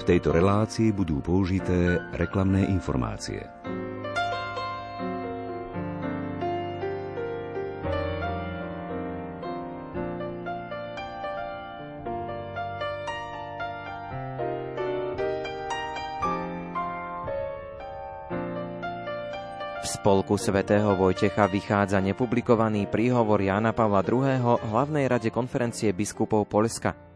V tejto relácii budú použité reklamné informácie. spolku svätého Vojtecha vychádza nepublikovaný príhovor Jána Pavla II. hlavnej rade konferencie biskupov Polska.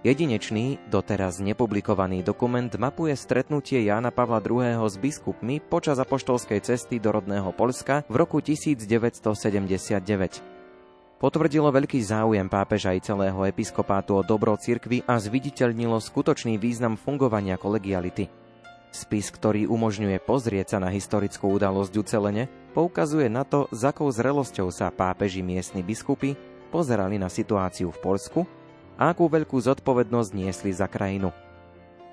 Jedinečný, doteraz nepublikovaný dokument mapuje stretnutie Jána Pavla II. s biskupmi počas apoštolskej cesty do rodného Polska v roku 1979. Potvrdilo veľký záujem pápeža i celého episkopátu o dobro cirkvy a zviditeľnilo skutočný význam fungovania kolegiality. Spis, ktorý umožňuje pozrieť sa na historickú udalosť ucelene, poukazuje na to, s akou zrelosťou sa pápeži miestni biskupy pozerali na situáciu v Polsku a akú veľkú zodpovednosť niesli za krajinu.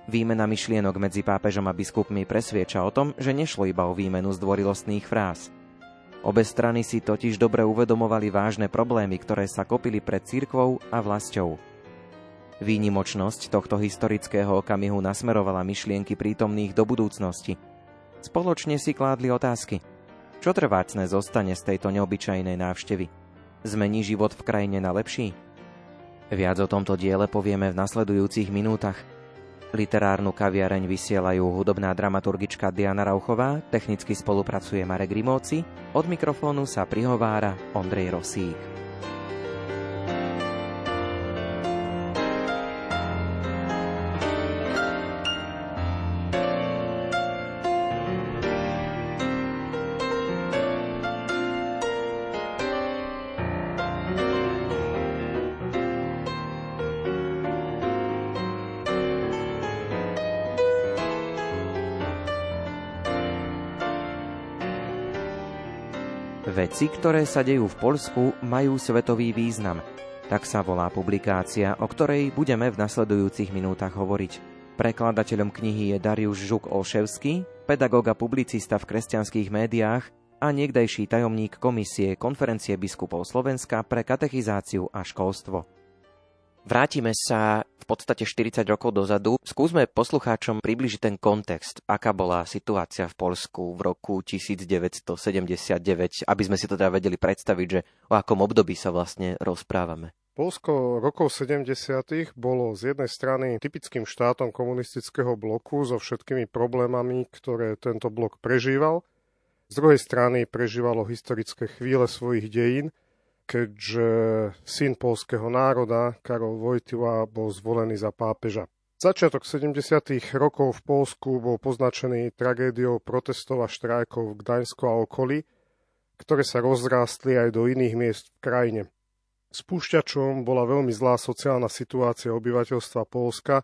Výmena myšlienok medzi pápežom a biskupmi presvieča o tom, že nešlo iba o výmenu zdvorilostných fráz. Obe strany si totiž dobre uvedomovali vážne problémy, ktoré sa kopili pred církvou a vlastou. Výnimočnosť tohto historického okamihu nasmerovala myšlienky prítomných do budúcnosti. Spoločne si kládli otázky. Čo trvácne zostane z tejto neobyčajnej návštevy? Zmení život v krajine na lepší? Viac o tomto diele povieme v nasledujúcich minútach. Literárnu kaviareň vysielajú hudobná dramaturgička Diana Rauchová, technicky spolupracuje Marek Rimóci, od mikrofónu sa prihovára Ondrej Rosík. Veci, ktoré sa dejú v Polsku, majú svetový význam. Tak sa volá publikácia, o ktorej budeme v nasledujúcich minútach hovoriť. Prekladateľom knihy je Dariusz Žuk-Olševský, pedagóg a publicista v kresťanských médiách a niekdajší tajomník komisie Konferencie biskupov Slovenska pre katechizáciu a školstvo. Vrátime sa v podstate 40 rokov dozadu. Skúsme poslucháčom približiť ten kontext, aká bola situácia v Polsku v roku 1979, aby sme si to teda vedeli predstaviť, že o akom období sa vlastne rozprávame. Polsko rokov 70. bolo z jednej strany typickým štátom komunistického bloku so všetkými problémami, ktoré tento blok prežíval. Z druhej strany prežívalo historické chvíle svojich dejín, keďže syn polského národa, Karol Vojtila, bol zvolený za pápeža. Začiatok 70. rokov v Polsku bol poznačený tragédiou protestov a štrajkov v Gdaňsku a okolí, ktoré sa rozrástli aj do iných miest v krajine. Spúšťačom bola veľmi zlá sociálna situácia obyvateľstva Polska,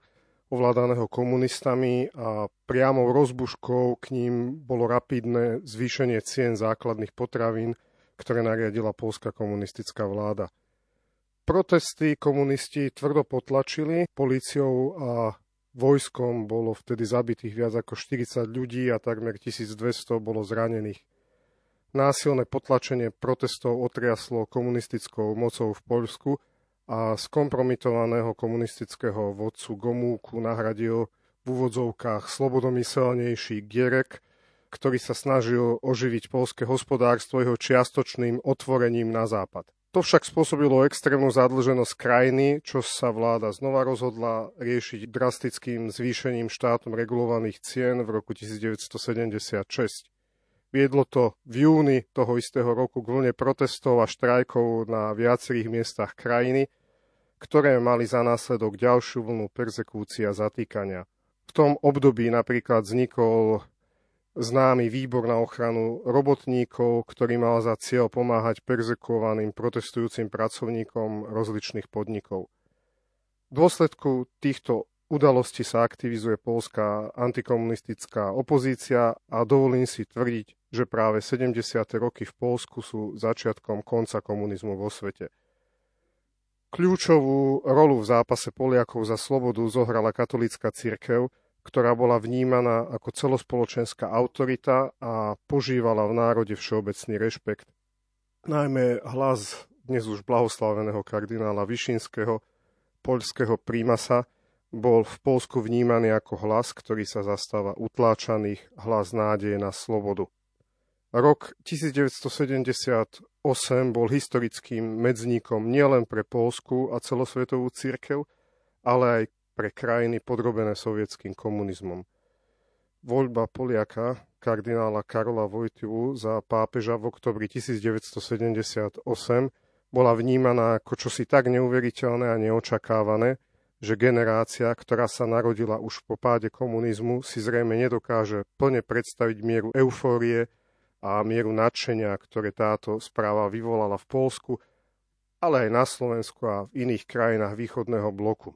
ovládaného komunistami a priamo rozbuškou k ním bolo rapidné zvýšenie cien základných potravín ktoré nariadila polská komunistická vláda. Protesty komunisti tvrdo potlačili, políciou a vojskom bolo vtedy zabitých viac ako 40 ľudí a takmer 1200 bolo zranených. Násilné potlačenie protestov otriaslo komunistickou mocou v Poľsku a skompromitovaného komunistického vodcu Gomúku nahradil v úvodzovkách slobodomyselnejší Gierek, ktorý sa snažil oživiť polské hospodárstvo jeho čiastočným otvorením na západ. To však spôsobilo extrémnu zadlženosť krajiny, čo sa vláda znova rozhodla riešiť drastickým zvýšením štátom regulovaných cien v roku 1976. Viedlo to v júni toho istého roku k vlne protestov a štrajkov na viacerých miestach krajiny, ktoré mali za následok ďalšiu vlnu persekúcia a zatýkania. V tom období napríklad vznikol známy výbor na ochranu robotníkov, ktorý mal za cieľ pomáhať perzekovaným protestujúcim pracovníkom rozličných podnikov. V dôsledku týchto udalostí sa aktivizuje polská antikomunistická opozícia a dovolím si tvrdiť, že práve 70. roky v Polsku sú začiatkom konca komunizmu vo svete. Kľúčovú rolu v zápase Poliakov za slobodu zohrala katolická cirkev, ktorá bola vnímaná ako celospoločenská autorita a požívala v národe všeobecný rešpekt. Najmä hlas dnes už blahoslaveného kardinála Višinského, poľského prímasa, bol v Polsku vnímaný ako hlas, ktorý sa zastáva utláčaných, hlas nádeje na slobodu. Rok 1978 bol historickým medzníkom nielen pre Polsku a celosvetovú církev, ale aj pre krajiny podrobené sovietským komunizmom. Voľba Poliaka, kardinála Karola Vojtilu za pápeža v oktobri 1978 bola vnímaná ako čosi tak neuveriteľné a neočakávané, že generácia, ktorá sa narodila už po páde komunizmu, si zrejme nedokáže plne predstaviť mieru eufórie a mieru nadšenia, ktoré táto správa vyvolala v Polsku, ale aj na Slovensku a v iných krajinách východného bloku.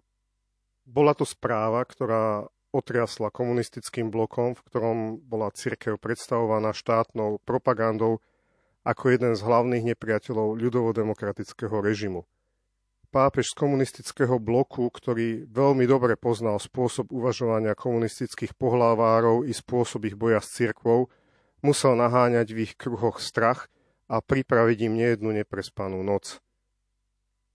Bola to správa, ktorá otriasla komunistickým blokom, v ktorom bola cirkev predstavovaná štátnou propagandou ako jeden z hlavných nepriateľov ľudovodemokratického režimu. Pápež z komunistického bloku, ktorý veľmi dobre poznal spôsob uvažovania komunistických pohlavárov i spôsob ich boja s cirkvou, musel naháňať v ich kruhoch strach a pripraviť im nejednu neprespanú noc.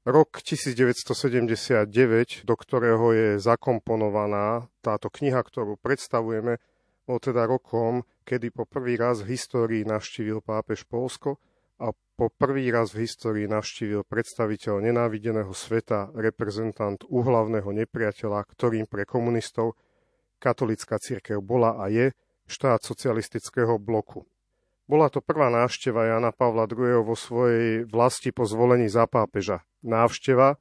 Rok 1979, do ktorého je zakomponovaná táto kniha, ktorú predstavujeme, bol teda rokom, kedy po prvý raz v histórii navštívil pápež Polsko a po prvý raz v histórii navštívil predstaviteľ nenávideného sveta, reprezentant úhlavného nepriateľa, ktorým pre komunistov katolická církev bola a je štát socialistického bloku. Bola to prvá návšteva Jana Pavla II. vo svojej vlasti po zvolení za pápeža. Návšteva,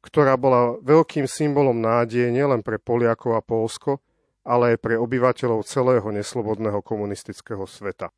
ktorá bola veľkým symbolom nádeje nielen pre Poliakov a Polsko, ale aj pre obyvateľov celého neslobodného komunistického sveta.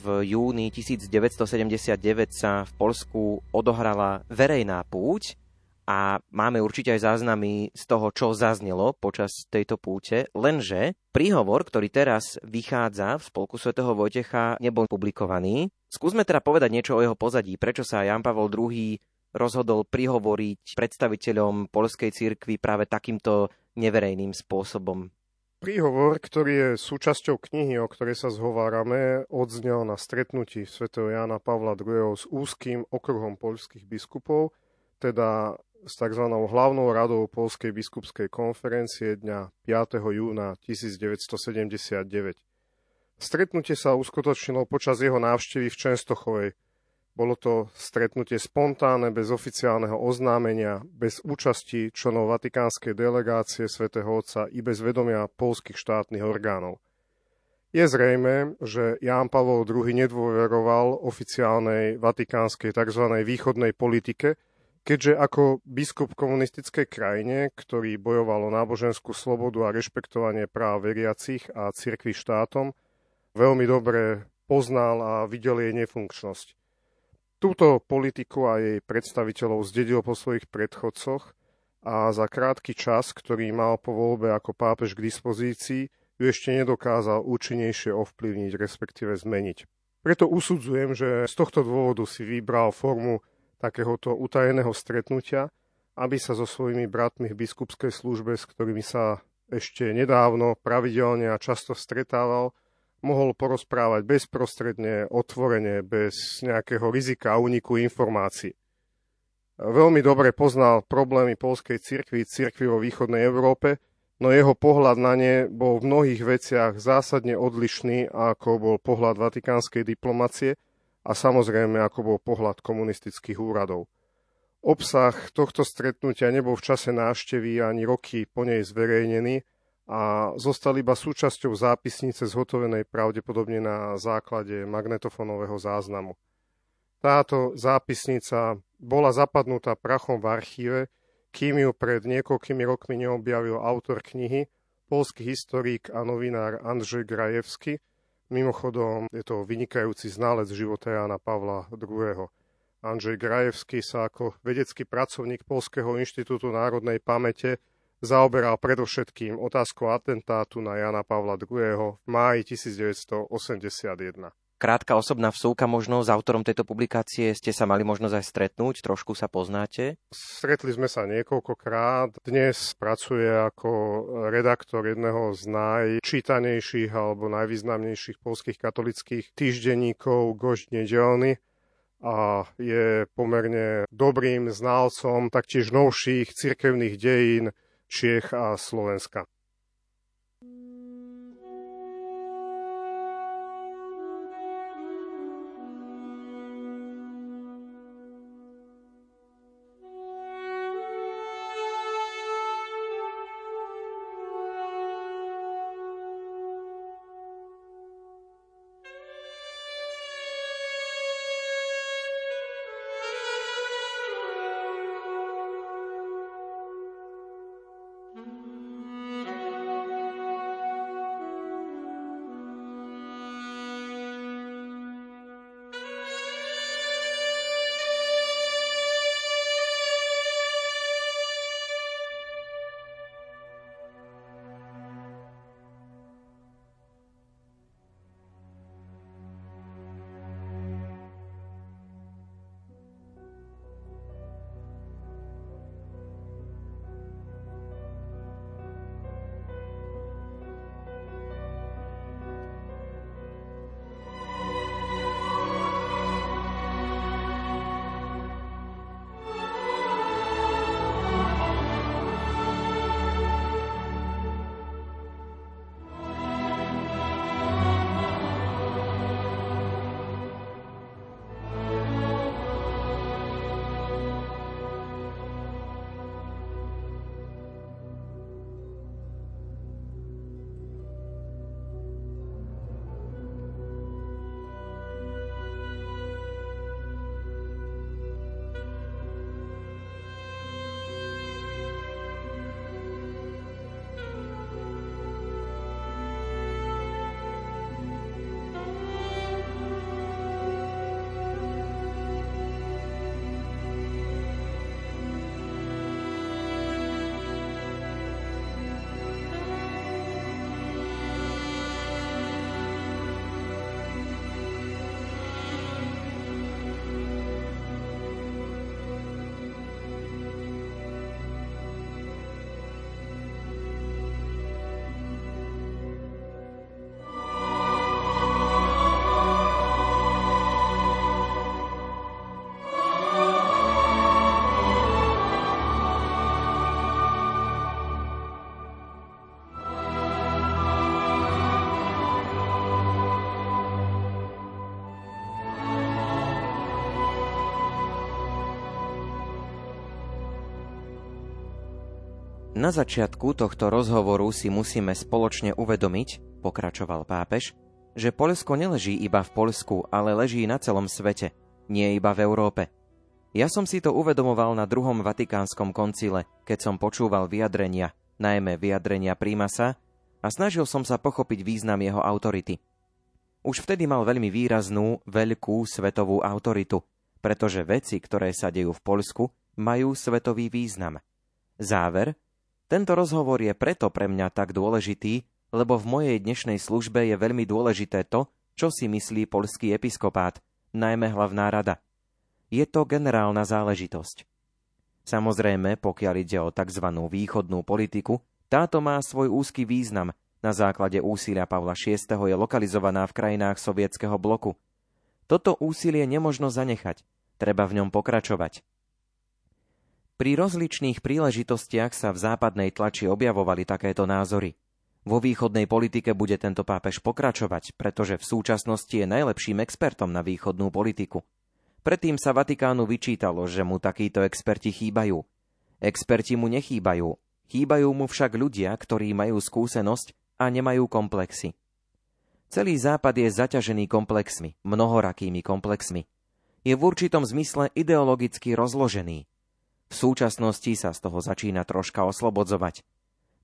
V júni 1979 sa v Polsku odohrala verejná púť a máme určite aj záznamy z toho, čo zaznelo počas tejto púte, lenže príhovor, ktorý teraz vychádza v spolku svätého Vojtecha, nebol publikovaný. Skúsme teda povedať niečo o jeho pozadí, prečo sa Jan Pavol II rozhodol prihovoriť predstaviteľom polskej cirkvi práve takýmto neverejným spôsobom. Príhovor, ktorý je súčasťou knihy, o ktorej sa zhovárame, odznel na stretnutí svätého Jana Pavla II. s úzkým okruhom poľských biskupov, teda s tzv. hlavnou radou Polskej biskupskej konferencie dňa 5. júna 1979. Stretnutie sa uskutočnilo počas jeho návštevy v Čenstochovej, bolo to stretnutie spontánne, bez oficiálneho oznámenia, bez účasti členov Vatikánskej delegácie svätého Otca i bez vedomia polských štátnych orgánov. Je zrejme, že Ján Pavol II nedôveroval oficiálnej vatikánskej tzv. východnej politike, keďže ako biskup komunistickej krajine, ktorý bojoval o náboženskú slobodu a rešpektovanie práv veriacich a cirkvi štátom, veľmi dobre poznal a videl jej nefunkčnosť. Túto politiku a jej predstaviteľov zdedil po svojich predchodcoch a za krátky čas, ktorý mal po voľbe ako pápež k dispozícii, ju ešte nedokázal účinnejšie ovplyvniť, respektíve zmeniť. Preto usudzujem, že z tohto dôvodu si vybral formu takéhoto utajeného stretnutia, aby sa so svojimi bratmi v biskupskej službe, s ktorými sa ešte nedávno pravidelne a často stretával, mohol porozprávať bezprostredne, otvorene, bez nejakého rizika úniku informácií. Veľmi dobre poznal problémy polskej cirkvi, cirkvi vo východnej Európe, no jeho pohľad na ne bol v mnohých veciach zásadne odlišný, ako bol pohľad vatikánskej diplomacie a samozrejme ako bol pohľad komunistických úradov. Obsah tohto stretnutia nebol v čase návštevy ani roky po nej zverejnený, a zostal iba súčasťou zápisnice zhotovenej pravdepodobne na základe magnetofónového záznamu. Táto zápisnica bola zapadnutá prachom v archíve, kým ju pred niekoľkými rokmi neobjavil autor knihy, polský historik a novinár Andrzej Grajevsky. Mimochodom, je to vynikajúci znalec života Jana Pavla II. Andrzej Grajevsky sa ako vedecký pracovník Polského inštitútu národnej pamäte zaoberal predovšetkým otázkou atentátu na Jana Pavla II. v máji 1981. Krátka osobná vsúka možno s autorom tejto publikácie ste sa mali možnosť aj stretnúť, trošku sa poznáte? Stretli sme sa niekoľkokrát. Dnes pracuje ako redaktor jedného z najčítanejších alebo najvýznamnejších polských katolických týždenníkov Gošť nedelny a je pomerne dobrým znalcom taktiež novších cirkevných dejín Čiech a Slovenska. Na začiatku tohto rozhovoru si musíme spoločne uvedomiť, pokračoval pápež, že Polsko neleží iba v Polsku, ale leží na celom svete, nie iba v Európe. Ja som si to uvedomoval na druhom Vatikánskom koncile, keď som počúval vyjadrenia, najmä vyjadrenia Prímasa, a snažil som sa pochopiť význam jeho autority. Už vtedy mal veľmi výraznú, veľkú svetovú autoritu, pretože veci, ktoré sa dejú v Polsku, majú svetový význam. Záver, tento rozhovor je preto pre mňa tak dôležitý, lebo v mojej dnešnej službe je veľmi dôležité to, čo si myslí polský episkopát, najmä hlavná rada. Je to generálna záležitosť. Samozrejme, pokiaľ ide o tzv. východnú politiku, táto má svoj úzky význam. Na základe úsilia Pavla VI. je lokalizovaná v krajinách sovietského bloku. Toto úsilie nemožno zanechať. Treba v ňom pokračovať. Pri rozličných príležitostiach sa v západnej tlači objavovali takéto názory. Vo východnej politike bude tento pápež pokračovať, pretože v súčasnosti je najlepším expertom na východnú politiku. Predtým sa Vatikánu vyčítalo, že mu takíto experti chýbajú. Experti mu nechýbajú, chýbajú mu však ľudia, ktorí majú skúsenosť a nemajú komplexy. Celý západ je zaťažený komplexmi, mnohorakými komplexmi. Je v určitom zmysle ideologicky rozložený – v súčasnosti sa z toho začína troška oslobodzovať.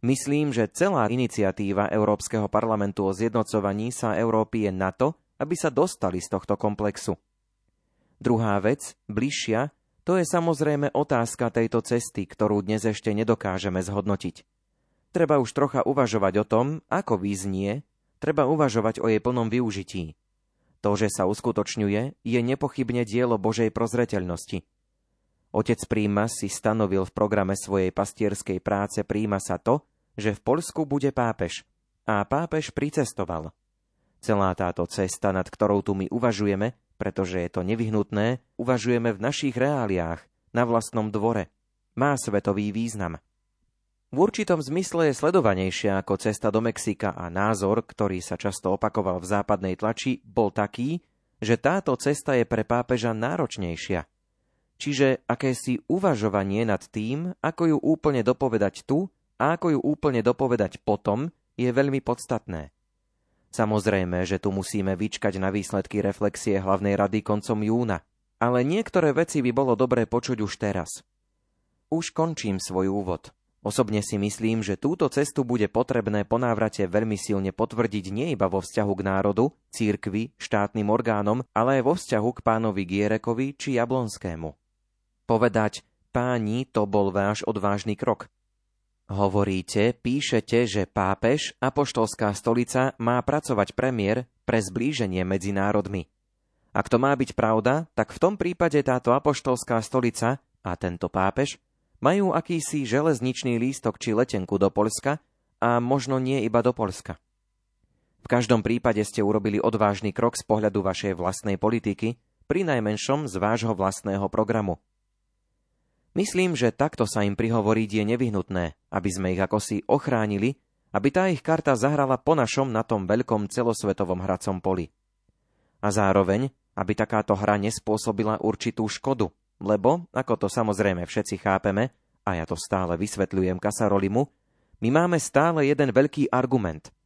Myslím, že celá iniciatíva Európskeho parlamentu o zjednocovaní sa Európy je na to, aby sa dostali z tohto komplexu. Druhá vec, bližšia, to je samozrejme otázka tejto cesty, ktorú dnes ešte nedokážeme zhodnotiť. Treba už trocha uvažovať o tom, ako význie, treba uvažovať o jej plnom využití. To, že sa uskutočňuje, je nepochybne dielo Božej prozreteľnosti – Otec Prímas si stanovil v programe svojej pastierskej práce Príma sa to, že v Polsku bude pápež. A pápež pricestoval. Celá táto cesta, nad ktorou tu my uvažujeme, pretože je to nevyhnutné, uvažujeme v našich reáliách, na vlastnom dvore. Má svetový význam. V určitom zmysle je sledovanejšia ako cesta do Mexika a názor, ktorý sa často opakoval v západnej tlači, bol taký, že táto cesta je pre pápeža náročnejšia – Čiže akési uvažovanie nad tým, ako ju úplne dopovedať tu a ako ju úplne dopovedať potom, je veľmi podstatné. Samozrejme, že tu musíme vyčkať na výsledky reflexie hlavnej rady koncom júna, ale niektoré veci by bolo dobré počuť už teraz. Už končím svoj úvod. Osobne si myslím, že túto cestu bude potrebné po návrate veľmi silne potvrdiť nie iba vo vzťahu k národu, církvi, štátnym orgánom, ale aj vo vzťahu k pánovi Gierekovi či Jablonskému. Povedať, páni, to bol váš odvážny krok. Hovoríte, píšete, že pápež, apoštolská stolica, má pracovať premiér pre zblíženie medzi národmi. Ak to má byť pravda, tak v tom prípade táto apoštolská stolica a tento pápež majú akýsi železničný lístok či letenku do Polska a možno nie iba do Polska. V každom prípade ste urobili odvážny krok z pohľadu vašej vlastnej politiky, pri najmenšom z vášho vlastného programu. Myslím, že takto sa im prihovoriť je nevyhnutné, aby sme ich ako si ochránili, aby tá ich karta zahrala po našom na tom veľkom celosvetovom hracom poli. A zároveň, aby takáto hra nespôsobila určitú škodu, lebo, ako to samozrejme všetci chápeme, a ja to stále vysvetľujem Kasarolimu, my máme stále jeden veľký argument.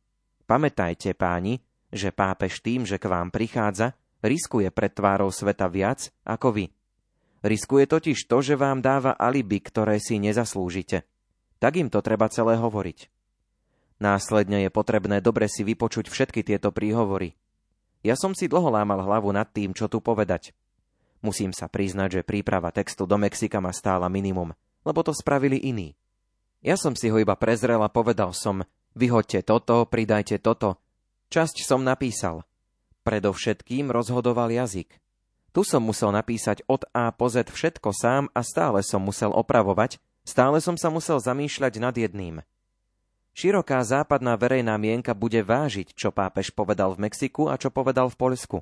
Pamätajte, páni, že pápež tým, že k vám prichádza, riskuje pred tvárou sveta viac ako vy. Riskuje totiž to, že vám dáva alibi, ktoré si nezaslúžite. Tak im to treba celé hovoriť. Následne je potrebné dobre si vypočuť všetky tieto príhovory. Ja som si dlho lámal hlavu nad tým, čo tu povedať. Musím sa priznať, že príprava textu do Mexika ma stála minimum, lebo to spravili iní. Ja som si ho iba prezrel a povedal som, vyhoďte toto, pridajte toto. Časť som napísal. Predovšetkým rozhodoval jazyk. Tu som musel napísať od A po Z všetko sám a stále som musel opravovať, stále som sa musel zamýšľať nad jedným. Široká západná verejná mienka bude vážiť, čo pápež povedal v Mexiku a čo povedal v Polsku.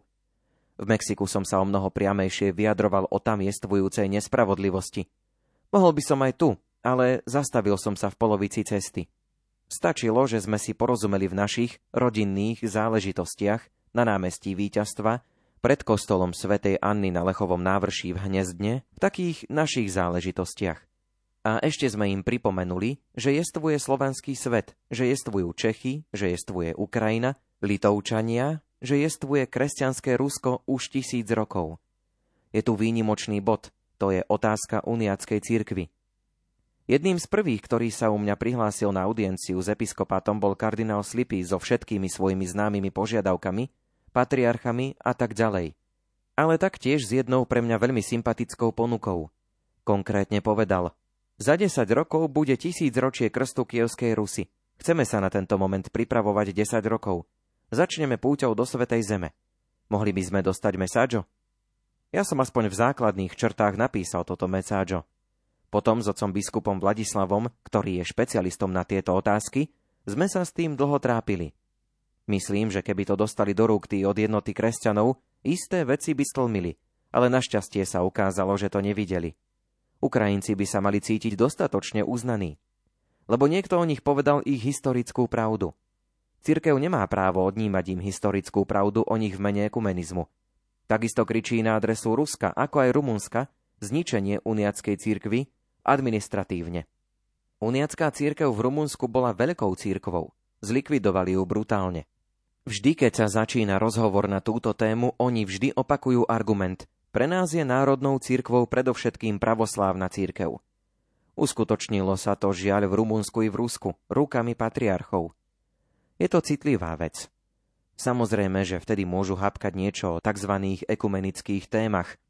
V Mexiku som sa o mnoho priamejšie vyjadroval o tam jestvujúcej nespravodlivosti. Mohol by som aj tu, ale zastavil som sa v polovici cesty. Stačilo, že sme si porozumeli v našich rodinných záležitostiach na námestí víťazstva pred kostolom svätej Anny na Lechovom návrší v Hnezdne v takých našich záležitostiach. A ešte sme im pripomenuli, že jestvuje slovanský svet, že jestvujú Čechy, že jestvuje Ukrajina, Litovčania, že jestvuje kresťanské Rusko už tisíc rokov. Je tu výnimočný bod, to je otázka uniackej církvy. Jedným z prvých, ktorý sa u mňa prihlásil na audienciu s episkopátom, bol kardinál Slipy so všetkými svojimi známymi požiadavkami, patriarchami a tak ďalej. Ale taktiež s jednou pre mňa veľmi sympatickou ponukou. Konkrétne povedal – za 10 rokov bude tisíc ročie krstu Kievskej Rusy. Chceme sa na tento moment pripravovať 10 rokov. Začneme púťou do Svetej Zeme. Mohli by sme dostať mesáďo? Ja som aspoň v základných črtách napísal toto mesáďo. Potom s otcom biskupom Vladislavom, ktorý je špecialistom na tieto otázky, sme sa s tým dlho trápili. Myslím, že keby to dostali do rúk tí od jednoty kresťanov, isté veci by stlmili, ale našťastie sa ukázalo, že to nevideli. Ukrajinci by sa mali cítiť dostatočne uznaní. Lebo niekto o nich povedal ich historickú pravdu. Cirkev nemá právo odnímať im historickú pravdu o nich v mene ekumenizmu. Takisto kričí na adresu Ruska, ako aj Rumunska, zničenie uniackej církvy administratívne. Uniacká církev v Rumunsku bola veľkou církvou. Zlikvidovali ju brutálne. Vždy, keď sa začína rozhovor na túto tému, oni vždy opakujú argument – pre nás je národnou církvou predovšetkým pravoslávna církev. Uskutočnilo sa to žiaľ v Rumunsku i v Rusku, rukami patriarchov. Je to citlivá vec. Samozrejme, že vtedy môžu hapkať niečo o tzv. ekumenických témach.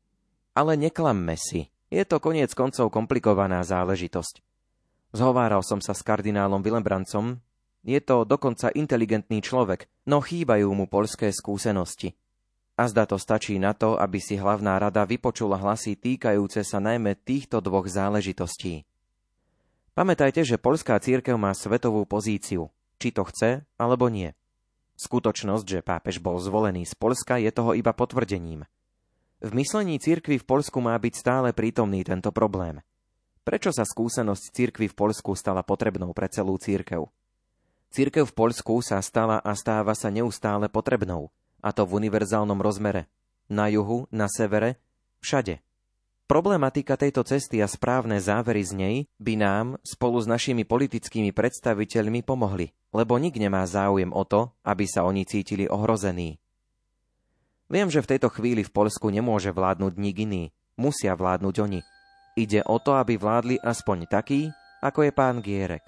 Ale neklamme si, je to koniec koncov komplikovaná záležitosť. Zhováral som sa s kardinálom Willembrancom, je to dokonca inteligentný človek, no chýbajú mu polské skúsenosti. A zda to stačí na to, aby si hlavná rada vypočula hlasy týkajúce sa najmä týchto dvoch záležitostí. Pamätajte, že polská církev má svetovú pozíciu, či to chce alebo nie. Skutočnosť, že pápež bol zvolený z Polska, je toho iba potvrdením. V myslení církvy v Polsku má byť stále prítomný tento problém. Prečo sa skúsenosť církvy v Polsku stala potrebnou pre celú církev? Církev v Polsku sa stala a stáva sa neustále potrebnou – a to v univerzálnom rozmere. Na juhu, na severe, všade. Problematika tejto cesty a správne závery z nej by nám spolu s našimi politickými predstaviteľmi pomohli, lebo nik nemá záujem o to, aby sa oni cítili ohrození. Viem, že v tejto chvíli v Polsku nemôže vládnuť nik iný, musia vládnuť oni. Ide o to, aby vládli aspoň taký, ako je pán Gierek.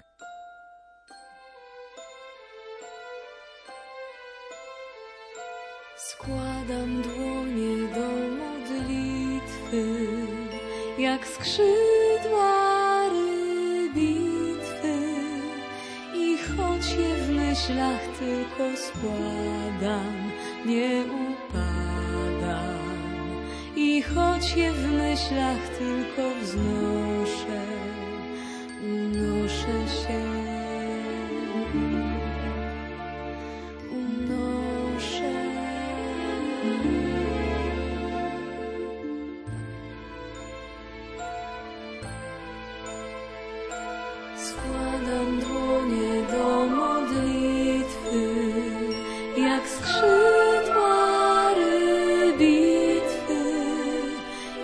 Jak skrzydła rybitwy. I choć je w myślach tylko składam, nie upadam. I choć je w myślach tylko wznoszę, unoszę się. jak skrzydła rybitwy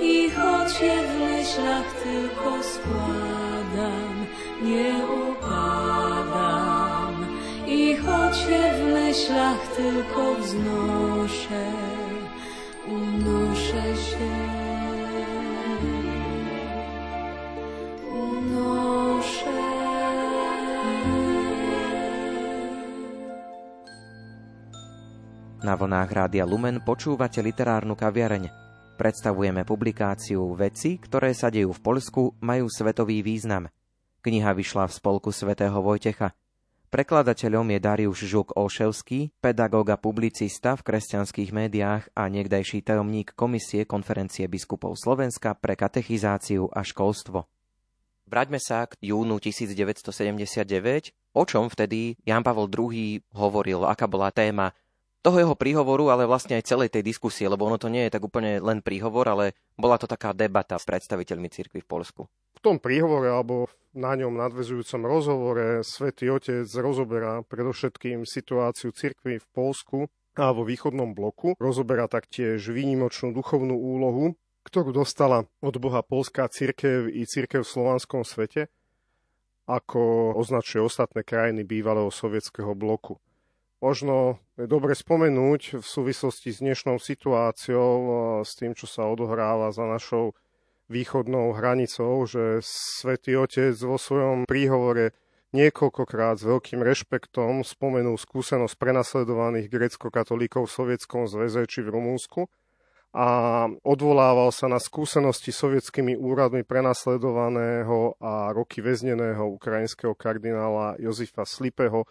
i choć w myślach tylko składam, nie upadam i choć w myślach tylko wznoszę. Na vlnách Rádia Lumen počúvate literárnu kaviareň. Predstavujeme publikáciu Veci, ktoré sa dejú v Polsku, majú svetový význam. Kniha vyšla v spolku svätého Vojtecha. Prekladateľom je Dariuš Žuk Olševský, pedagóg a publicista v kresťanských médiách a niekdajší tajomník Komisie konferencie biskupov Slovenska pre katechizáciu a školstvo. Vráťme sa k júnu 1979. O čom vtedy Jan Pavel II hovoril, aká bola téma toho jeho príhovoru, ale vlastne aj celej tej diskusie, lebo ono to nie je tak úplne len príhovor, ale bola to taká debata s predstaviteľmi cirkvi v Polsku. V tom príhovore alebo na ňom nadvezujúcom rozhovore svätý Otec rozoberá predovšetkým situáciu cirkvi v Polsku a vo východnom bloku. Rozoberá taktiež výnimočnú duchovnú úlohu, ktorú dostala od Boha Polská církev i církev v slovanskom svete, ako označuje ostatné krajiny bývalého sovietského bloku. Možno dobre spomenúť v súvislosti s dnešnou situáciou, s tým, čo sa odohráva za našou východnou hranicou, že svätý Otec vo svojom príhovore niekoľkokrát s veľkým rešpektom spomenul skúsenosť prenasledovaných grecko-katolíkov v Sovietskom zväze či v Rumúnsku a odvolával sa na skúsenosti sovietskými úradmi prenasledovaného a roky väzneného ukrajinského kardinála Jozifa Slipeho,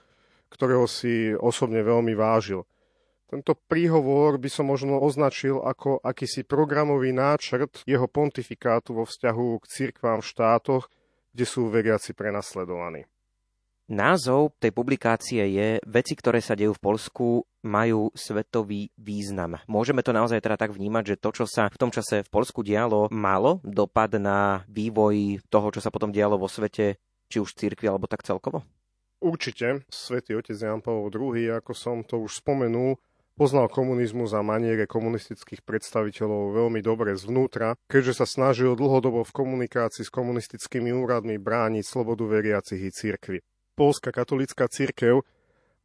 ktorého si osobne veľmi vážil. Tento príhovor by som možno označil ako akýsi programový náčrt jeho pontifikátu vo vzťahu k cirkvám v štátoch, kde sú veriaci prenasledovaní. Názov tej publikácie je Veci, ktoré sa dejú v Polsku, majú svetový význam. Môžeme to naozaj teda tak vnímať, že to, čo sa v tom čase v Polsku dialo, malo dopad na vývoj toho, čo sa potom dialo vo svete, či už cirkvi, alebo tak celkovo? Určite. Svetý otec Jan Pavel II, ako som to už spomenul, poznal komunizmus a maniere komunistických predstaviteľov veľmi dobre zvnútra, keďže sa snažil dlhodobo v komunikácii s komunistickými úradmi brániť slobodu veriacich i cirkvi. Polská katolická církev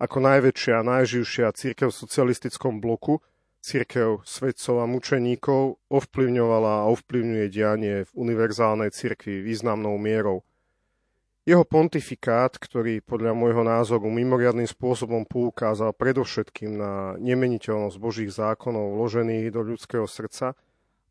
ako najväčšia a najživšia církev v socialistickom bloku, církev svedcov a mučeníkov, ovplyvňovala a ovplyvňuje dianie v univerzálnej cirkvi významnou mierou. Jeho pontifikát, ktorý podľa môjho názoru mimoriadným spôsobom poukázal predovšetkým na nemeniteľnosť Božích zákonov vložených do ľudského srdca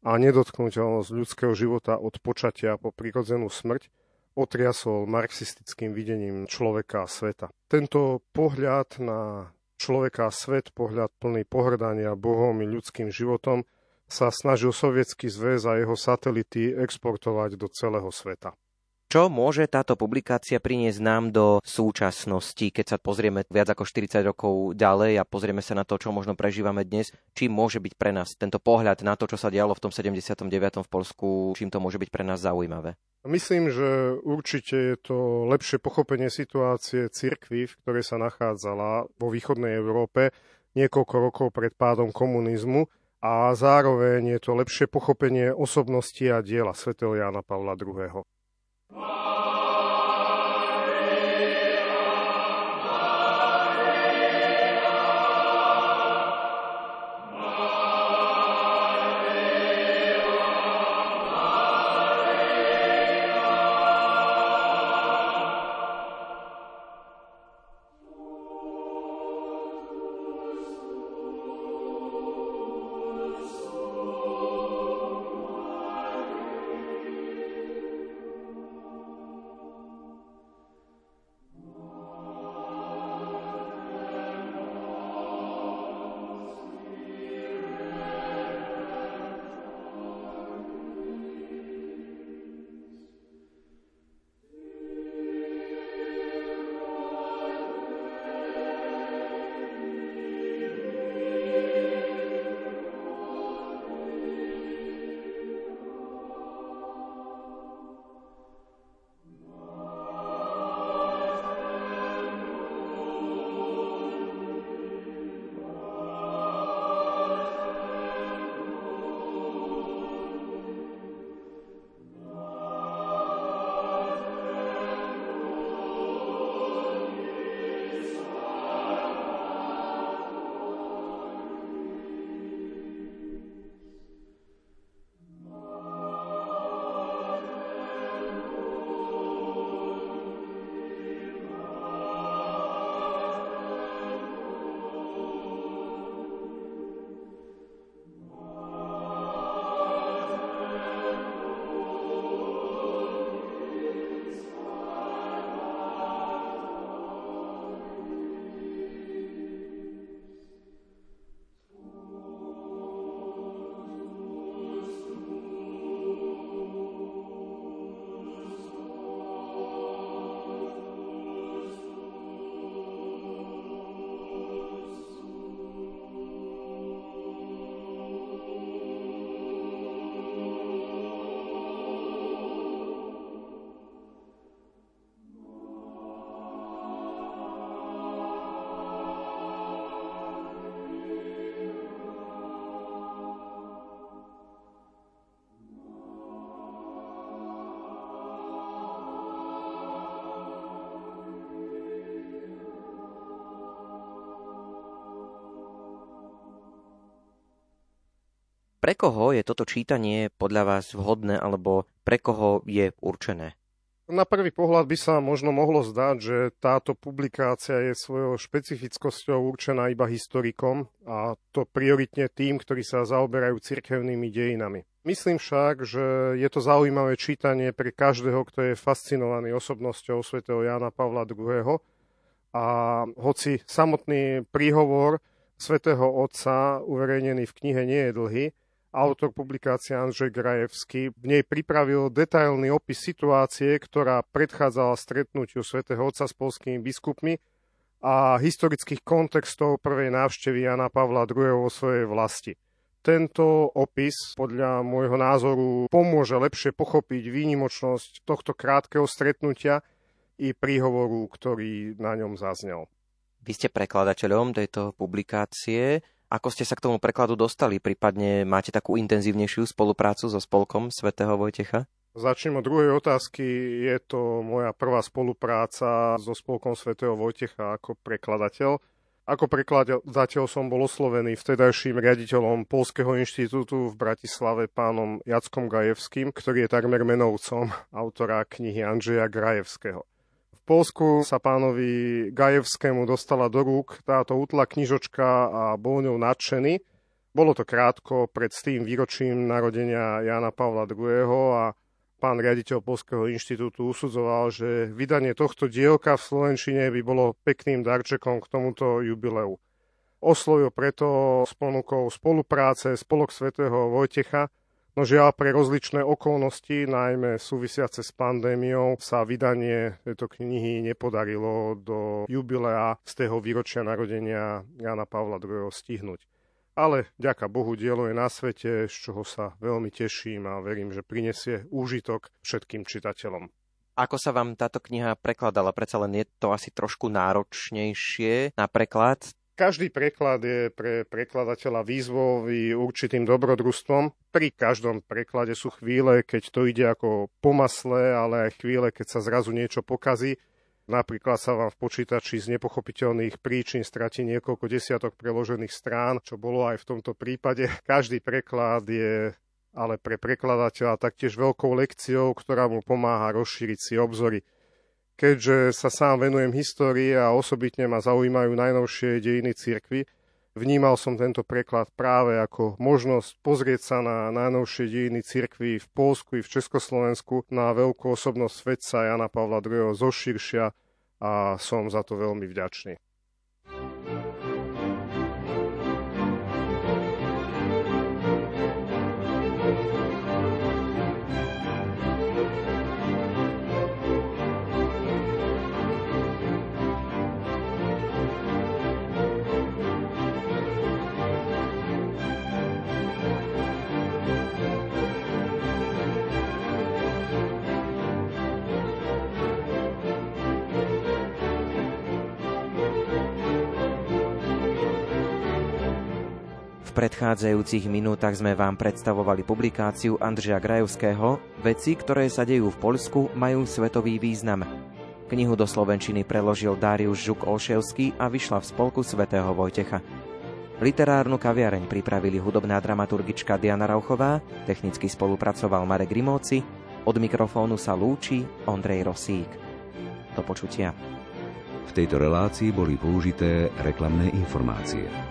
a nedotknutelnosť ľudského života od počatia po prirodzenú smrť, otriasol marxistickým videním človeka a sveta. Tento pohľad na človeka a svet, pohľad plný pohrdania Bohom i ľudským životom, sa snažil Sovietský zväz a jeho satelity exportovať do celého sveta. Čo môže táto publikácia priniesť nám do súčasnosti, keď sa pozrieme viac ako 40 rokov ďalej a pozrieme sa na to, čo možno prežívame dnes, čím môže byť pre nás tento pohľad na to, čo sa dialo v tom 79. v Polsku, čím to môže byť pre nás zaujímavé? Myslím, že určite je to lepšie pochopenie situácie cirkvy, v ktorej sa nachádzala vo východnej Európe niekoľko rokov pred pádom komunizmu a zároveň je to lepšie pochopenie osobnosti a diela svätého Jána Pavla II. Wow. Pre koho je toto čítanie podľa vás vhodné alebo pre koho je určené? Na prvý pohľad by sa možno mohlo zdať, že táto publikácia je svojou špecifickosťou určená iba historikom a to prioritne tým, ktorí sa zaoberajú cirkevnými dejinami. Myslím však, že je to zaujímavé čítanie pre každého, kto je fascinovaný osobnosťou svätého Jana Pavla II. A hoci samotný príhovor svätého Otca uverejnený v knihe nie je dlhý, autor publikácie Andrzej Grajevský, v nej pripravil detailný opis situácie, ktorá predchádzala stretnutiu svätého Otca s polskými biskupmi a historických kontextov prvej návštevy Jana Pavla II. vo svojej vlasti. Tento opis podľa môjho názoru pomôže lepšie pochopiť výnimočnosť tohto krátkeho stretnutia i príhovoru, ktorý na ňom zaznel. Vy ste prekladateľom tejto publikácie. Ako ste sa k tomu prekladu dostali? Prípadne máte takú intenzívnejšiu spoluprácu so spolkom svätého Vojtecha? Začnem od druhej otázky. Je to moja prvá spolupráca so spolkom svätého Vojtecha ako prekladateľ. Ako prekladateľ som bol oslovený vtedajším riaditeľom Polského inštitútu v Bratislave pánom Jackom Gajevským, ktorý je takmer menovcom autora knihy Andžeja Grajevského. Polsku sa pánovi Gajevskému dostala do rúk táto útla knižočka a bol ňou nadšený. Bolo to krátko pred tým výročím narodenia Jana Pavla II. a pán riaditeľ Polského inštitútu usudzoval, že vydanie tohto dielka v Slovenčine by bolo pekným darčekom k tomuto jubileu. Oslovil preto s ponukou spolupráce Spolok svätého Vojtecha, No žiaľ pre rozličné okolnosti, najmä súvisiace s pandémiou, sa vydanie tejto knihy nepodarilo do jubilea z tého výročia narodenia Jana Pavla II. stihnúť. Ale ďaká Bohu dielo je na svete, z čoho sa veľmi teším a verím, že prinesie úžitok všetkým čitateľom. Ako sa vám táto kniha prekladala? Predsa len je to asi trošku náročnejšie na preklad. Každý preklad je pre prekladateľa výzvový určitým dobrodružstvom. Pri každom preklade sú chvíle, keď to ide ako po masle, ale aj chvíle, keď sa zrazu niečo pokazí. Napríklad sa vám v počítači z nepochopiteľných príčin stratí niekoľko desiatok preložených strán, čo bolo aj v tomto prípade. Každý preklad je ale pre prekladateľa taktiež veľkou lekciou, ktorá mu pomáha rozšíriť si obzory. Keďže sa sám venujem histórii a osobitne ma zaujímajú najnovšie dejiny cirkvy, vnímal som tento preklad práve ako možnosť pozrieť sa na najnovšie dejiny cirkvy v Polsku i v Československu na veľkú osobnosť svetca Jana Pavla II. zoširšia a som za to veľmi vďačný. Predchádzajúcich minútach sme vám predstavovali publikáciu Andržia Grajovského Veci, ktoré sa dejú v Poľsku, majú svetový význam. Knihu do slovenčiny preložil Darius Žuk Olševský a vyšla v spolku svätého Vojtecha. Literárnu kaviareň pripravili hudobná dramaturgička Diana Rauchová, technicky spolupracoval Marek Rimóci, od mikrofónu sa lúči Ondrej Rosík. Do počutia. V tejto relácii boli použité reklamné informácie.